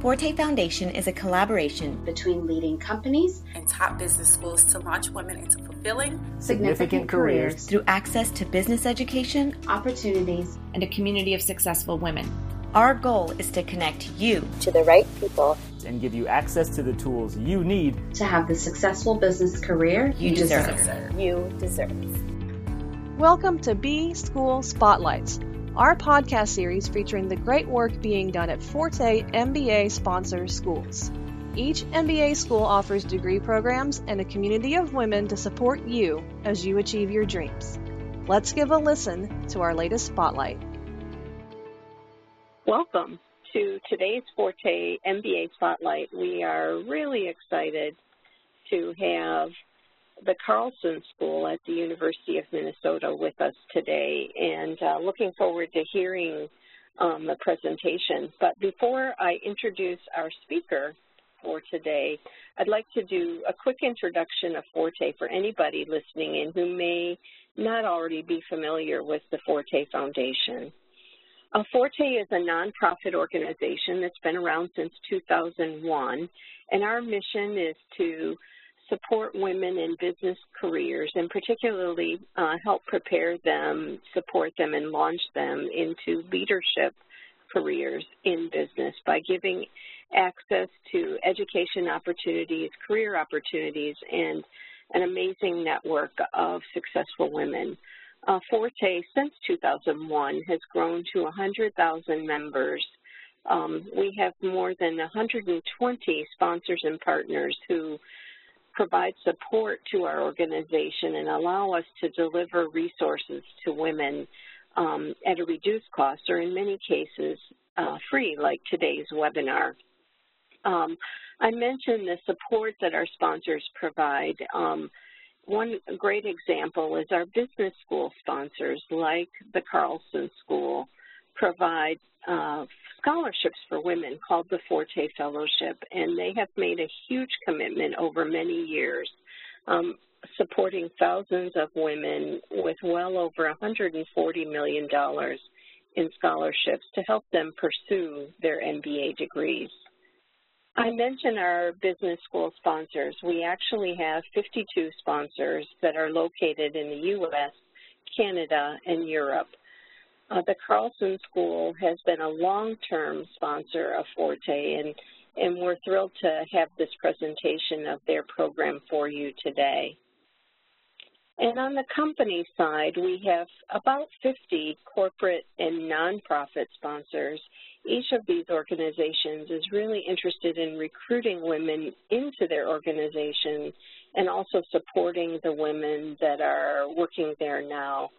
Forte Foundation is a collaboration between leading companies and top business schools to launch women into fulfilling significant, significant careers. careers through access to business education, opportunities, and a community of successful women. Our goal is to connect you to the right people and give you access to the tools you need to have the successful business career you, deserve. deserve. You deserve. Welcome to B School Spotlights our podcast series featuring the great work being done at Forte MBA sponsor schools. Each MBA school offers degree programs and a community of women to support you as you achieve your dreams. Let's give a listen to our latest spotlight. Welcome to today's Forte MBA Spotlight. We are really excited to have the Carlson School at the University of Minnesota with us today and uh, looking forward to hearing um, the presentation. But before I introduce our speaker for today, I'd like to do a quick introduction of Forte for anybody listening in who may not already be familiar with the Forte Foundation. Uh, Forte is a nonprofit organization that's been around since 2001, and our mission is to support women in business careers and particularly uh, help prepare them, support them, and launch them into leadership careers in business by giving access to education opportunities, career opportunities, and an amazing network of successful women. Uh, Forte, since 2001, has grown to 100,000 members. Um, we have more than 120 sponsors and partners who provide support to our organization and allow us to deliver resources to women um, at a reduced cost or in many cases uh, free like today's webinar. Um, I mentioned the support that our sponsors provide. Um, one great example is our business school sponsors like the Carlson School provide uh, scholarships for women called the Forte Fellowship, and they have made a huge commitment over many years, um, supporting thousands of women with well over $140 million in scholarships to help them pursue their MBA degrees. I mentioned our business school sponsors. We actually have 52 sponsors that are located in the U.S., Canada, and Europe. Uh, the Carlson School has been a long-term sponsor of Forte, and, and we're thrilled to have this presentation of their program for you today. And on the company side, we have about 50 corporate and nonprofit sponsors. Each of these organizations is really interested in recruiting women into their organization and also supporting the women that are working there now.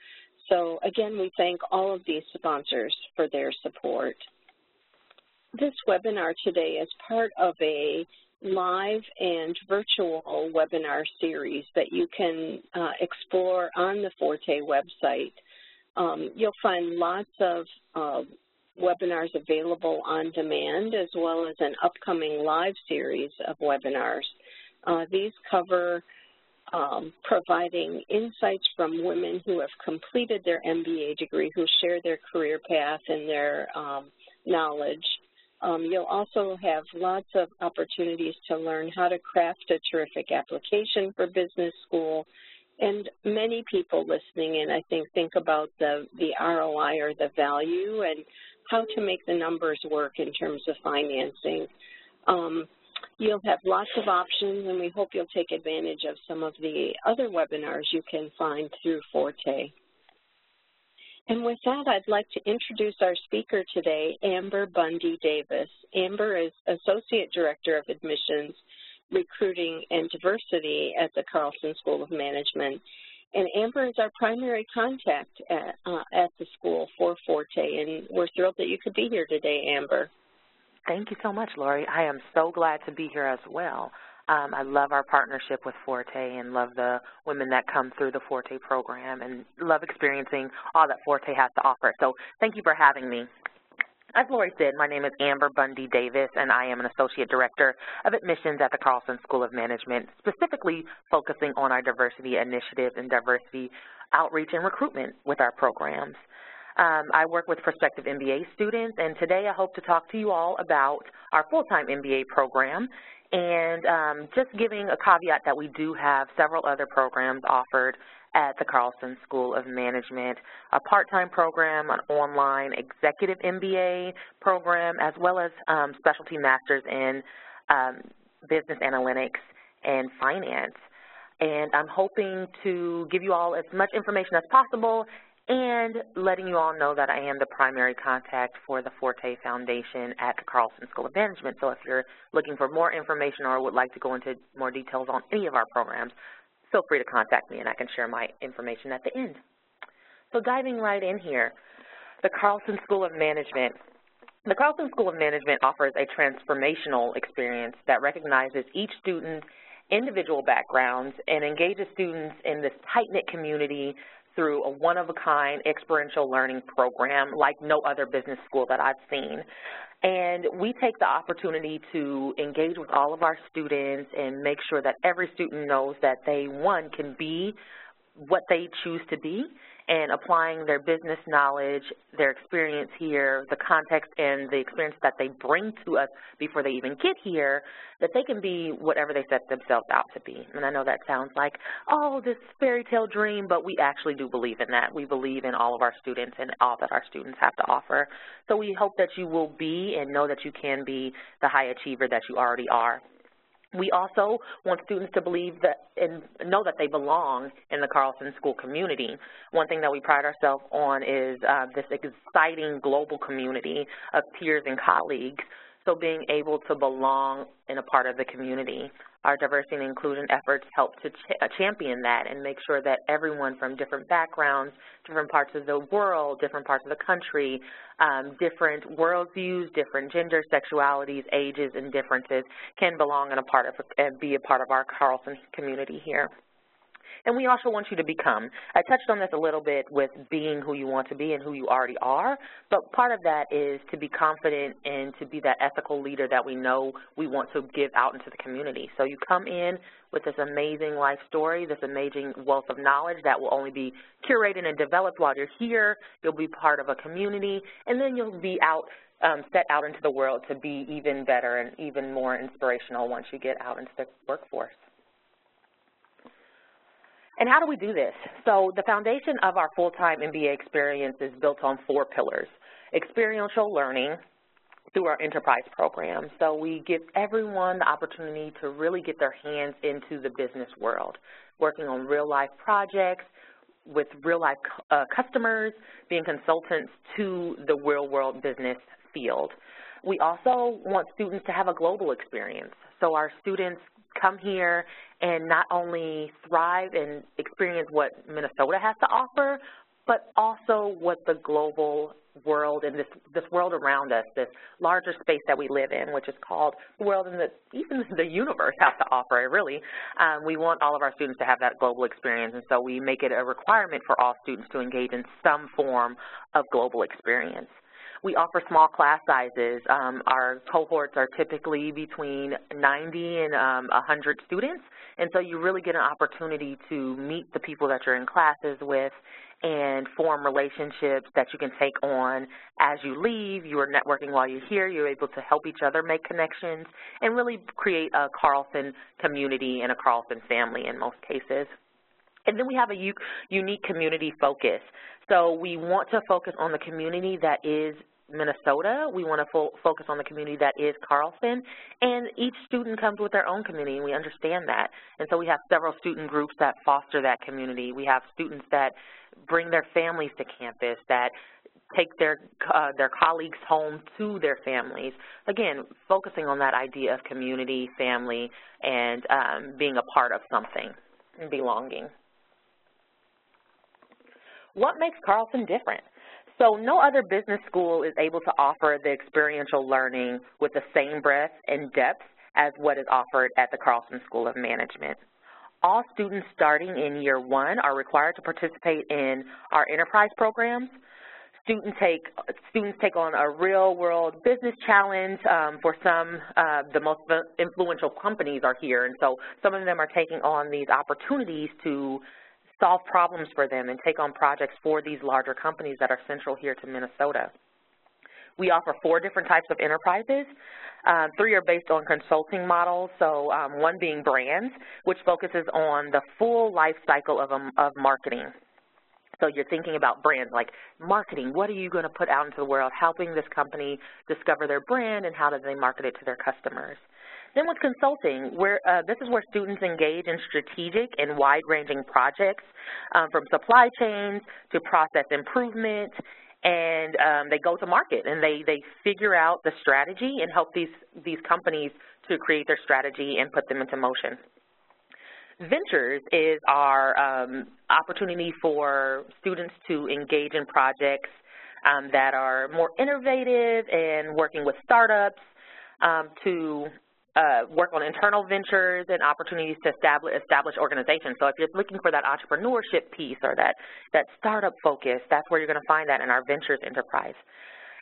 So again, we thank all of these sponsors for their support. This webinar today is part of a live and virtual webinar series that you can uh, explore on the Forte website. Um, you'll find lots of uh, webinars available on demand as well as an upcoming live series of webinars. Uh, these cover um, providing insights from women who have completed their MBA degree, who share their career path and their um, knowledge. Um, you'll also have lots of opportunities to learn how to craft a terrific application for business school. And many people listening in, I think, think about the, the ROI or the value and how to make the numbers work in terms of financing. Um, You'll have lots of options, and we hope you'll take advantage of some of the other webinars you can find through Forte. And with that, I'd like to introduce our speaker today, Amber Bundy Davis. Amber is Associate Director of Admissions, Recruiting, and Diversity at the Carlson School of Management. And Amber is our primary contact at, uh, at the school for Forte, and we're thrilled that you could be here today, Amber. Thank you so much, Lori. I am so glad to be here as well. Um, I love our partnership with Forte and love the women that come through the Forte program and love experiencing all that Forte has to offer. So thank you for having me. As Lori said, my name is Amber Bundy Davis, and I am an Associate Director of Admissions at the Carlson School of Management, specifically focusing on our diversity initiatives and diversity outreach and recruitment with our programs. Um, I work with prospective MBA students, and today I hope to talk to you all about our full-time MBA program and um, just giving a caveat that we do have several other programs offered at the Carlson School of Management, a part-time program, an online executive MBA program, as well as um, specialty masters in um, business analytics and finance. And I'm hoping to give you all as much information as possible and letting you all know that I am the primary contact for the Forte Foundation at the Carlson School of Management. So if you're looking for more information or would like to go into more details on any of our programs, feel free to contact me and I can share my information at the end. So diving right in here, the Carlson School of Management. The Carlson School of Management offers a transformational experience that recognizes each student's individual backgrounds and engages students in this tight-knit community through a one-of-a-kind experiential learning program like no other business school that I've seen. And we take the opportunity to engage with all of our students and make sure that every student knows that they, one, can be what they choose to be and applying their business knowledge, their experience here, the context and the experience that they bring to us before they even get here, that they can be whatever they set themselves out to be. And I know that sounds like, oh, this fairy tale dream, but we actually do believe in that. We believe in all of our students and all that our students have to offer. So we hope that you will be and know that you can be the high achiever that you already are. We also want students to believe that and know that they belong in the Carlson School community. One thing that we pride ourselves on is uh, this exciting global community of peers and colleagues so being able to belong in a part of the community. Our diversity and inclusion efforts help to ch uh, champion that and make sure that everyone from different backgrounds, different parts of the world, different parts of the country, um, different worldviews, different gender, sexualities, ages, and differences can belong in a part of and be a part of our Carlson community here. And we also want you to become. I touched on this a little bit with being who you want to be and who you already are, but part of that is to be confident and to be that ethical leader that we know we want to give out into the community. So you come in with this amazing life story, this amazing wealth of knowledge that will only be curated and developed while you're here. You'll be part of a community, and then you'll be out um, set out into the world to be even better and even more inspirational once you get out into the workforce. And how do we do this? So the foundation of our full-time MBA experience is built on four pillars. Experiential learning through our enterprise program. So we give everyone the opportunity to really get their hands into the business world, working on real-life projects, with real-life uh, customers, being consultants to the real-world business field. We also want students to have a global experience. So our students come here and not only thrive and experience what Minnesota has to offer, but also what the global world and this, this world around us, this larger space that we live in, which is called the world and the, even the universe has to offer, really. Um, we want all of our students to have that global experience, and so we make it a requirement for all students to engage in some form of global experience. We offer small class sizes. Um, our cohorts are typically between 90 and um, 100 students, and so you really get an opportunity to meet the people that you're in classes with and form relationships that you can take on as you leave. You are networking while you're here. You're able to help each other make connections and really create a Carlson community and a Carlson family in most cases. And then we have a unique community focus. So we want to focus on the community that is Minnesota. We want to fo focus on the community that is Carlson. And each student comes with their own community, and we understand that. And so we have several student groups that foster that community. We have students that bring their families to campus, that take their uh, their colleagues home to their families. Again, focusing on that idea of community, family, and um, being a part of something belonging. What makes Carlson different? So no other business school is able to offer the experiential learning with the same breadth and depth as what is offered at the Carlson School of Management. All students starting in year one are required to participate in our enterprise programs. Students take, students take on a real-world business challenge. Um, for some, uh, the most influential companies are here, and so some of them are taking on these opportunities to solve problems for them and take on projects for these larger companies that are central here to Minnesota. We offer four different types of enterprises. Uh, three are based on consulting models, so um, one being brands, which focuses on the full life cycle of, um, of marketing. So you're thinking about brands like marketing. What are you going to put out into the world, helping this company discover their brand and how do they market it to their customers. Then with consulting, where uh, this is where students engage in strategic and wide-ranging projects um, from supply chains to process improvement, and um, they go to market and they, they figure out the strategy and help these, these companies to create their strategy and put them into motion. Ventures is our um, opportunity for students to engage in projects um, that are more innovative and working with startups um, to uh, work on internal ventures and opportunities to establish, establish organizations. So if you're looking for that entrepreneurship piece or that, that startup focus, that's where you're going to find that in our ventures enterprise.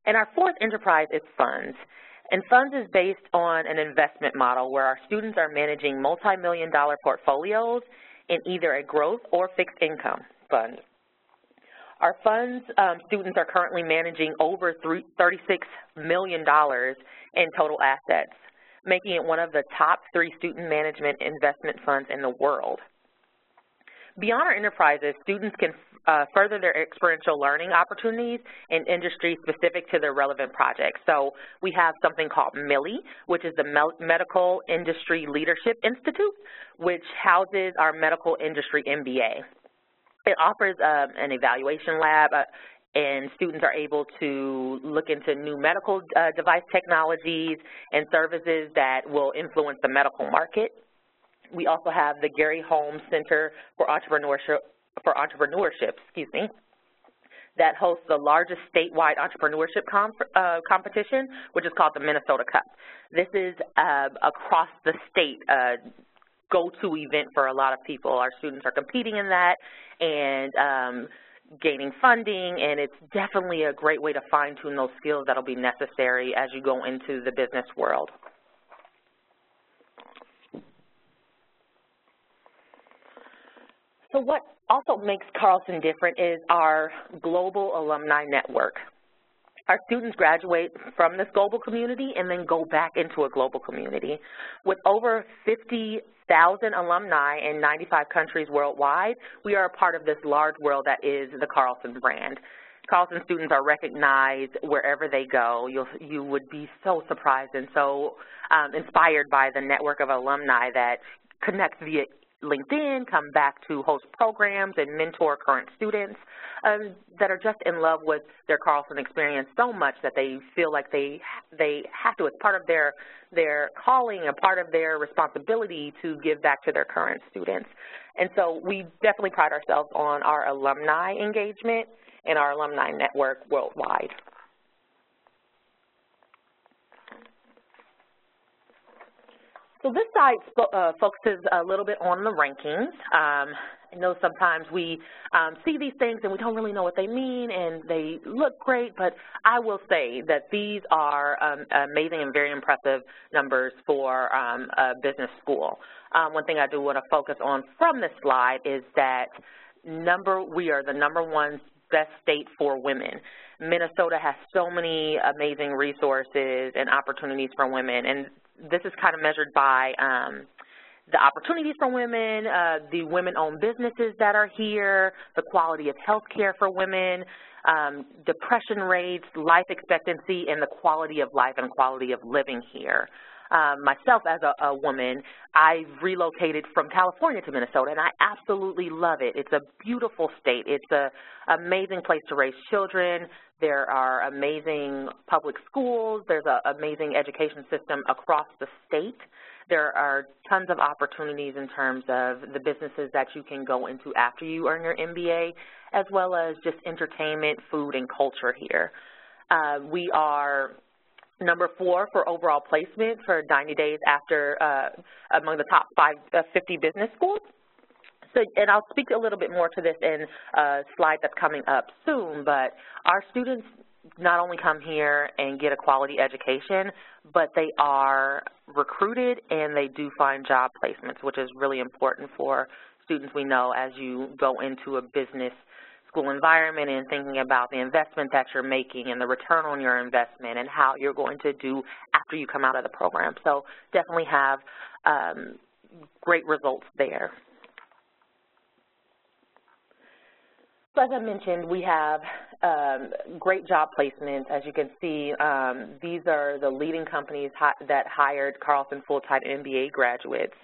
And our fourth enterprise is funds. And funds is based on an investment model where our students are managing multi-million dollar portfolios in either a growth or fixed income fund. Our funds um, students are currently managing over $36 million in total assets making it one of the top three student management investment funds in the world. Beyond our enterprises, students can uh, further their experiential learning opportunities in industries specific to their relevant projects. So we have something called MILI, which is the Medical Industry Leadership Institute, which houses our medical industry MBA. It offers um, an evaluation lab, uh, and students are able to look into new medical uh, device technologies and services that will influence the medical market. We also have the Gary Holmes Center for Entrepreneurship, for Entrepreneurship, excuse me, that hosts the largest statewide entrepreneurship comp uh, competition, which is called the Minnesota Cup. This is uh, across the state uh, go-to event for a lot of people. Our students are competing in that, and um, gaining funding, and it's definitely a great way to fine-tune those skills that will be necessary as you go into the business world. So what also makes Carlson different is our global alumni network. Our students graduate from this global community and then go back into a global community. With over 50,000 alumni in 95 countries worldwide, we are a part of this large world that is the Carlson brand. Carlson students are recognized wherever they go. You'll, you would be so surprised and so um, inspired by the network of alumni that connect via LinkedIn, come back to host programs and mentor current students um, that are just in love with their Carlson experience so much that they feel like they they have to. It's part of their their calling, a part of their responsibility to give back to their current students. And so we definitely pride ourselves on our alumni engagement and our alumni network worldwide. So this site uh, focuses a little bit on the rankings. Um, I know sometimes we um, see these things and we don't really know what they mean and they look great, but I will say that these are um, amazing and very impressive numbers for um, a business school. Um, one thing I do want to focus on from this slide is that number we are the number one best state for women. Minnesota has so many amazing resources and opportunities for women, and this is kind of measured by um, the opportunities for women, uh, the women-owned businesses that are here, the quality of health care for women, um, depression rates, life expectancy, and the quality of life and quality of living here. Um, myself as a, a woman, I relocated from California to Minnesota, and I absolutely love it. It's a beautiful state. It's an amazing place to raise children. There are amazing public schools. There's an amazing education system across the state. There are tons of opportunities in terms of the businesses that you can go into after you earn your MBA, as well as just entertainment, food, and culture here. Uh, we are number four for overall placement for 90 days after uh, among the top five, uh, 50 business schools. So, and I'll speak a little bit more to this in a slide that's coming up soon, but our students not only come here and get a quality education, but they are recruited and they do find job placements, which is really important for students we know as you go into a business school environment and thinking about the investment that you're making and the return on your investment and how you're going to do after you come out of the program. So definitely have um, great results there. As I mentioned, we have um, great job placements. As you can see, um, these are the leading companies that hired Carlson full-time MBA graduates.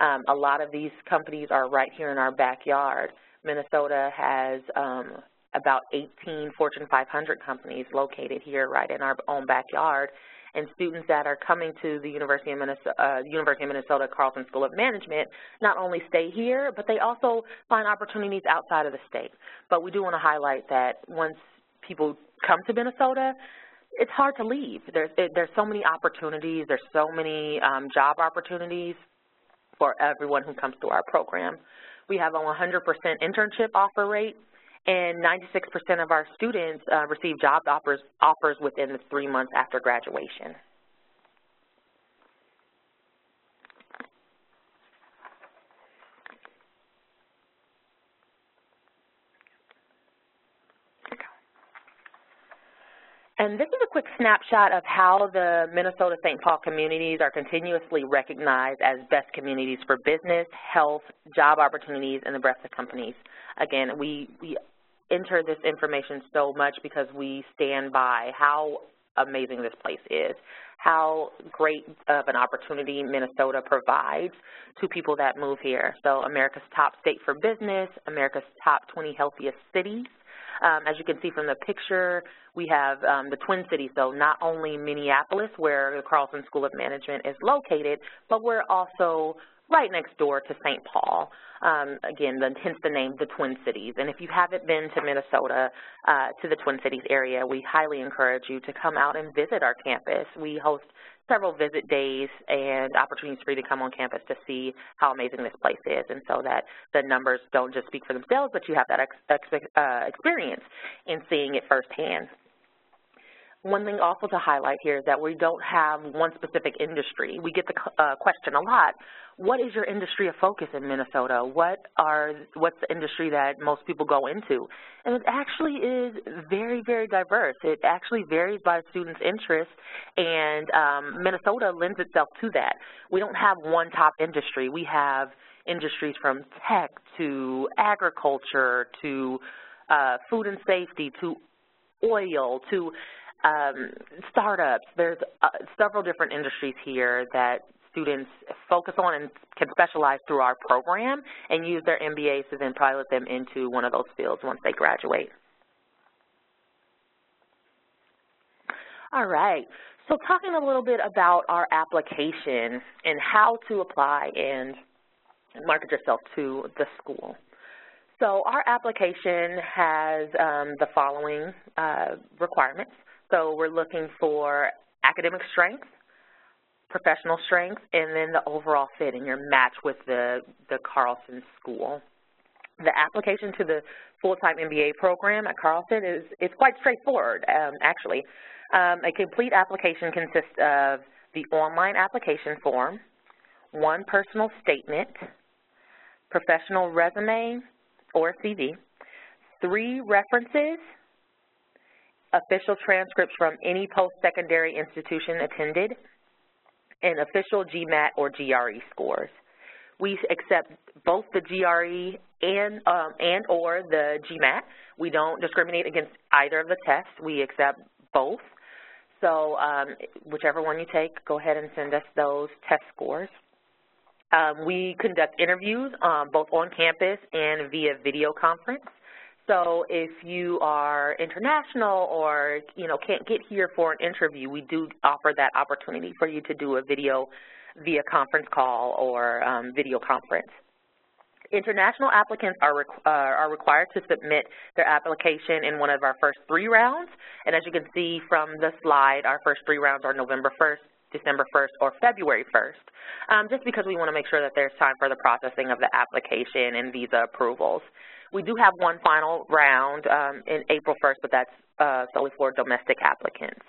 Um, a lot of these companies are right here in our backyard. Minnesota has um, about 18 Fortune 500 companies located here right in our own backyard, and students that are coming to the University of Minnesota, uh, University of Minnesota Carlson School of Management not only stay here, but they also find opportunities outside of the state. But we do want to highlight that once people come to Minnesota, it's hard to leave. There's, there's so many opportunities. There's so many um, job opportunities for everyone who comes through our program. We have a 100% internship offer rate, and 96% of our students uh, receive job offers, offers within the three months after graduation. And this is a quick snapshot of how the Minnesota-St. Paul communities are continuously recognized as best communities for business, health, job opportunities, and the breadth of companies. Again, we, we enter this information so much because we stand by how amazing this place is, how great of an opportunity Minnesota provides to people that move here. So America's top state for business, America's top 20 healthiest cities, um, as you can see from the picture, we have um, the Twin Cities, so not only Minneapolis, where the Carlson School of Management is located, but we're also right next door to St. Paul. Um, again, the, hence the name, the Twin Cities. And if you haven't been to Minnesota, uh, to the Twin Cities area, we highly encourage you to come out and visit our campus. We host several visit days and opportunities for you to come on campus to see how amazing this place is and so that the numbers don't just speak for themselves, but you have that ex ex uh, experience in seeing it firsthand. One thing also to highlight here is that we don't have one specific industry. We get the uh, question a lot, what is your industry of focus in Minnesota? What are, what's the industry that most people go into? And it actually is very, very diverse. It actually varies by student's interest, and um, Minnesota lends itself to that. We don't have one top industry. We have industries from tech to agriculture to uh, food and safety to oil to um, startups. There's uh, several different industries here that students focus on and can specialize through our program and use their MBAs to then pilot them into one of those fields once they graduate. All right, so talking a little bit about our application and how to apply and market yourself to the school. So our application has um, the following uh, requirements. So we're looking for academic strength, professional strength, and then the overall fit and your match with the, the Carlson School. The application to the full-time MBA program at Carlson is it's quite straightforward, um, actually. Um, a complete application consists of the online application form, one personal statement, professional resume or CV, three references, official transcripts from any post-secondary institution attended, and official GMAT or GRE scores. We accept both the GRE and, um, and or the GMAT. We don't discriminate against either of the tests. We accept both. So um, whichever one you take, go ahead and send us those test scores. Um, we conduct interviews um, both on campus and via video conference. So if you are international or, you know, can't get here for an interview, we do offer that opportunity for you to do a video via conference call or um, video conference. International applicants are, requ uh, are required to submit their application in one of our first three rounds. And as you can see from the slide, our first three rounds are November 1st, December 1st, or February 1st, um, just because we want to make sure that there's time for the processing of the application and visa approvals. We do have one final round um, in April 1st, but that's uh, solely for domestic applicants.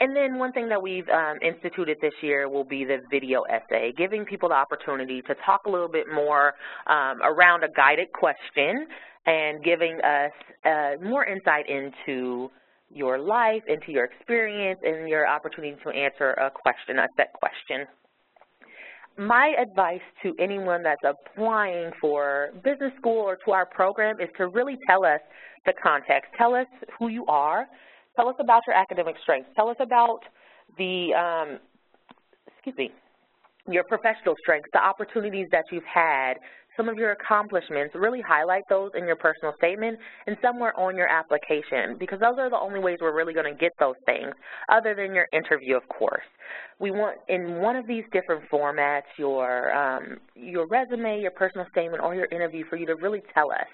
And then one thing that we've um, instituted this year will be the video essay, giving people the opportunity to talk a little bit more um, around a guided question and giving us uh, more insight into your life, into your experience, and your opportunity to answer a question, a set question. My advice to anyone that's applying for business school or to our program is to really tell us the context. Tell us who you are. Tell us about your academic strengths. Tell us about the, um, excuse me, your professional strengths, the opportunities that you've had, some of your accomplishments, really highlight those in your personal statement and somewhere on your application because those are the only ways we're really going to get those things other than your interview, of course. We want in one of these different formats, your, um, your resume, your personal statement, or your interview for you to really tell us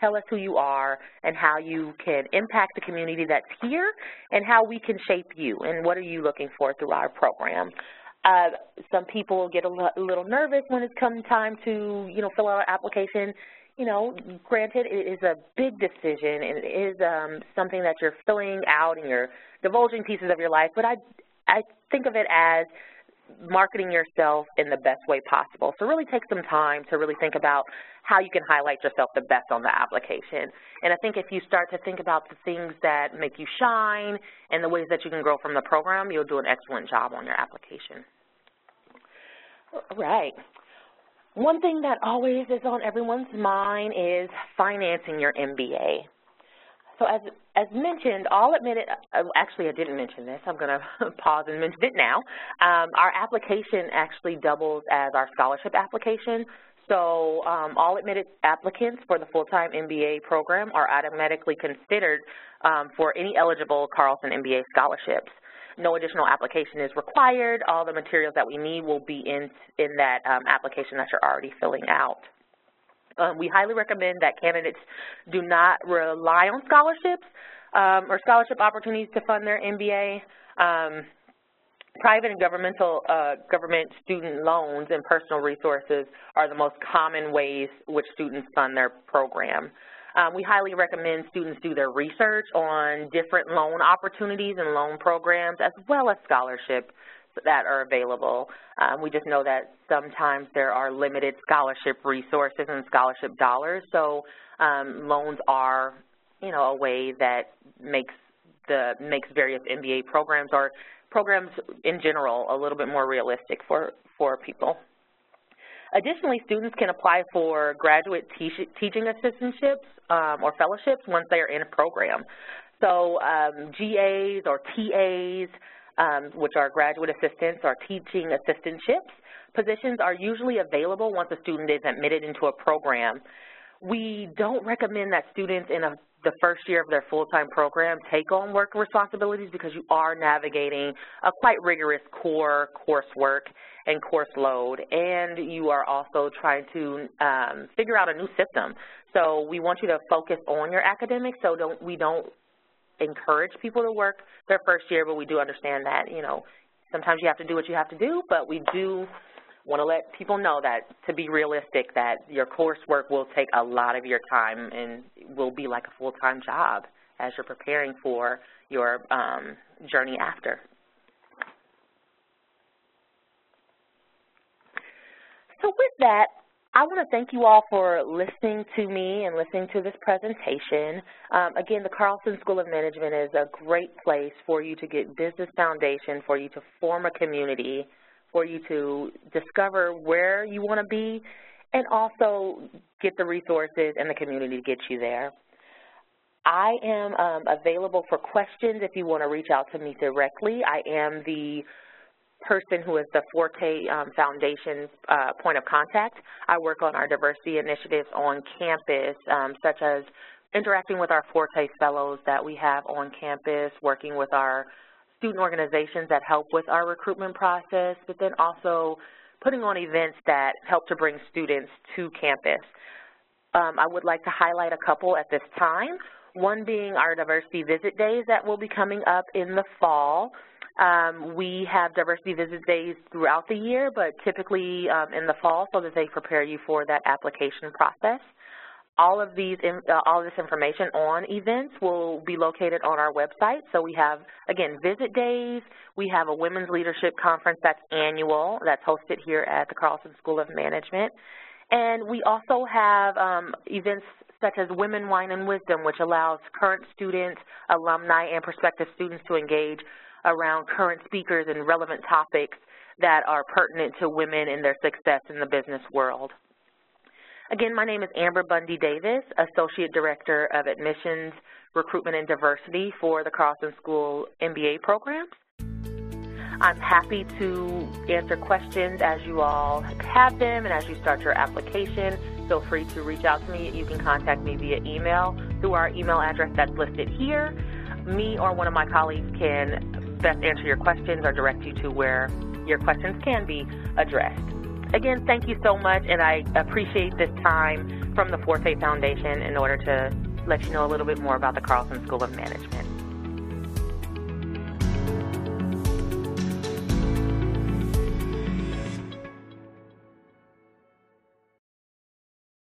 tell us who you are and how you can impact the community that's here and how we can shape you and what are you looking for through our program. Uh, some people get a, little nervous when it's come time to, you know, fill out an application. You know, granted, it is a big decision and it is um, something that you're filling out and you're divulging pieces of your life, but I, I think of it as marketing yourself in the best way possible. So really take some time to really think about how you can highlight yourself the best on the application. And I think if you start to think about the things that make you shine and the ways that you can grow from the program, you'll do an excellent job on your application. Right. One thing that always is on everyone's mind is financing your MBA. So as, as mentioned, all admitted, uh, actually I didn't mention this, I'm going to pause and mention it now. Um, our application actually doubles as our scholarship application. So um, all admitted applicants for the full-time MBA program are automatically considered um, for any eligible Carlson MBA scholarships. No additional application is required. All the materials that we need will be in, in that um, application that you're already filling out. Um, we highly recommend that candidates do not rely on scholarships um, or scholarship opportunities to fund their MBA. Um, private and governmental uh, government student loans and personal resources are the most common ways which students fund their program. Um, we highly recommend students do their research on different loan opportunities and loan programs as well as scholarships that are available. Um, we just know that sometimes there are limited scholarship resources and scholarship dollars, so um, loans are, you know, a way that makes the makes various MBA programs or programs in general a little bit more realistic for for people. Additionally, students can apply for graduate teaching assistantships um, or fellowships once they are in a program. So um, GAs or TAs, um, which are graduate assistants or teaching assistantships, positions are usually available once a student is admitted into a program. We don't recommend that students in a, the first year of their full-time program take on work responsibilities because you are navigating a quite rigorous core coursework and course load, and you are also trying to um, figure out a new system. So we want you to focus on your academics, so don't, we don't encourage people to work their first year, but we do understand that, you know, sometimes you have to do what you have to do, but we do want to let people know that to be realistic that your coursework will take a lot of your time and will be like a full-time job as you're preparing for your um, journey after. So with that, I want to thank you all for listening to me and listening to this presentation. Um, again, the Carlson School of Management is a great place for you to get business foundation, for you to form a community, for you to discover where you want to be, and also get the resources and the community to get you there. I am um, available for questions if you want to reach out to me directly. I am the person who is the Forte um, Foundation uh, point of contact. I work on our diversity initiatives on campus, um, such as interacting with our Forte fellows that we have on campus, working with our student organizations that help with our recruitment process, but then also putting on events that help to bring students to campus. Um, I would like to highlight a couple at this time, one being our diversity visit days that will be coming up in the fall. Um, we have diversity visit days throughout the year, but typically um, in the fall so that they prepare you for that application process. All of these, uh, all this information on events will be located on our website. So we have, again, visit days. We have a women's leadership conference that's annual, that's hosted here at the Carlson School of Management. And we also have um, events such as Women, Wine, and Wisdom, which allows current students, alumni, and prospective students to engage around current speakers and relevant topics that are pertinent to women and their success in the business world. Again, my name is Amber Bundy Davis, Associate Director of Admissions, Recruitment, and Diversity for the Carlson School MBA programs. I'm happy to answer questions as you all have them and as you start your application. Feel free to reach out to me. You can contact me via email through our email address that's listed here. Me or one of my colleagues can best answer your questions or direct you to where your questions can be addressed. Again, thank you so much, and I appreciate this time from the Forte Foundation in order to let you know a little bit more about the Carlson School of Management.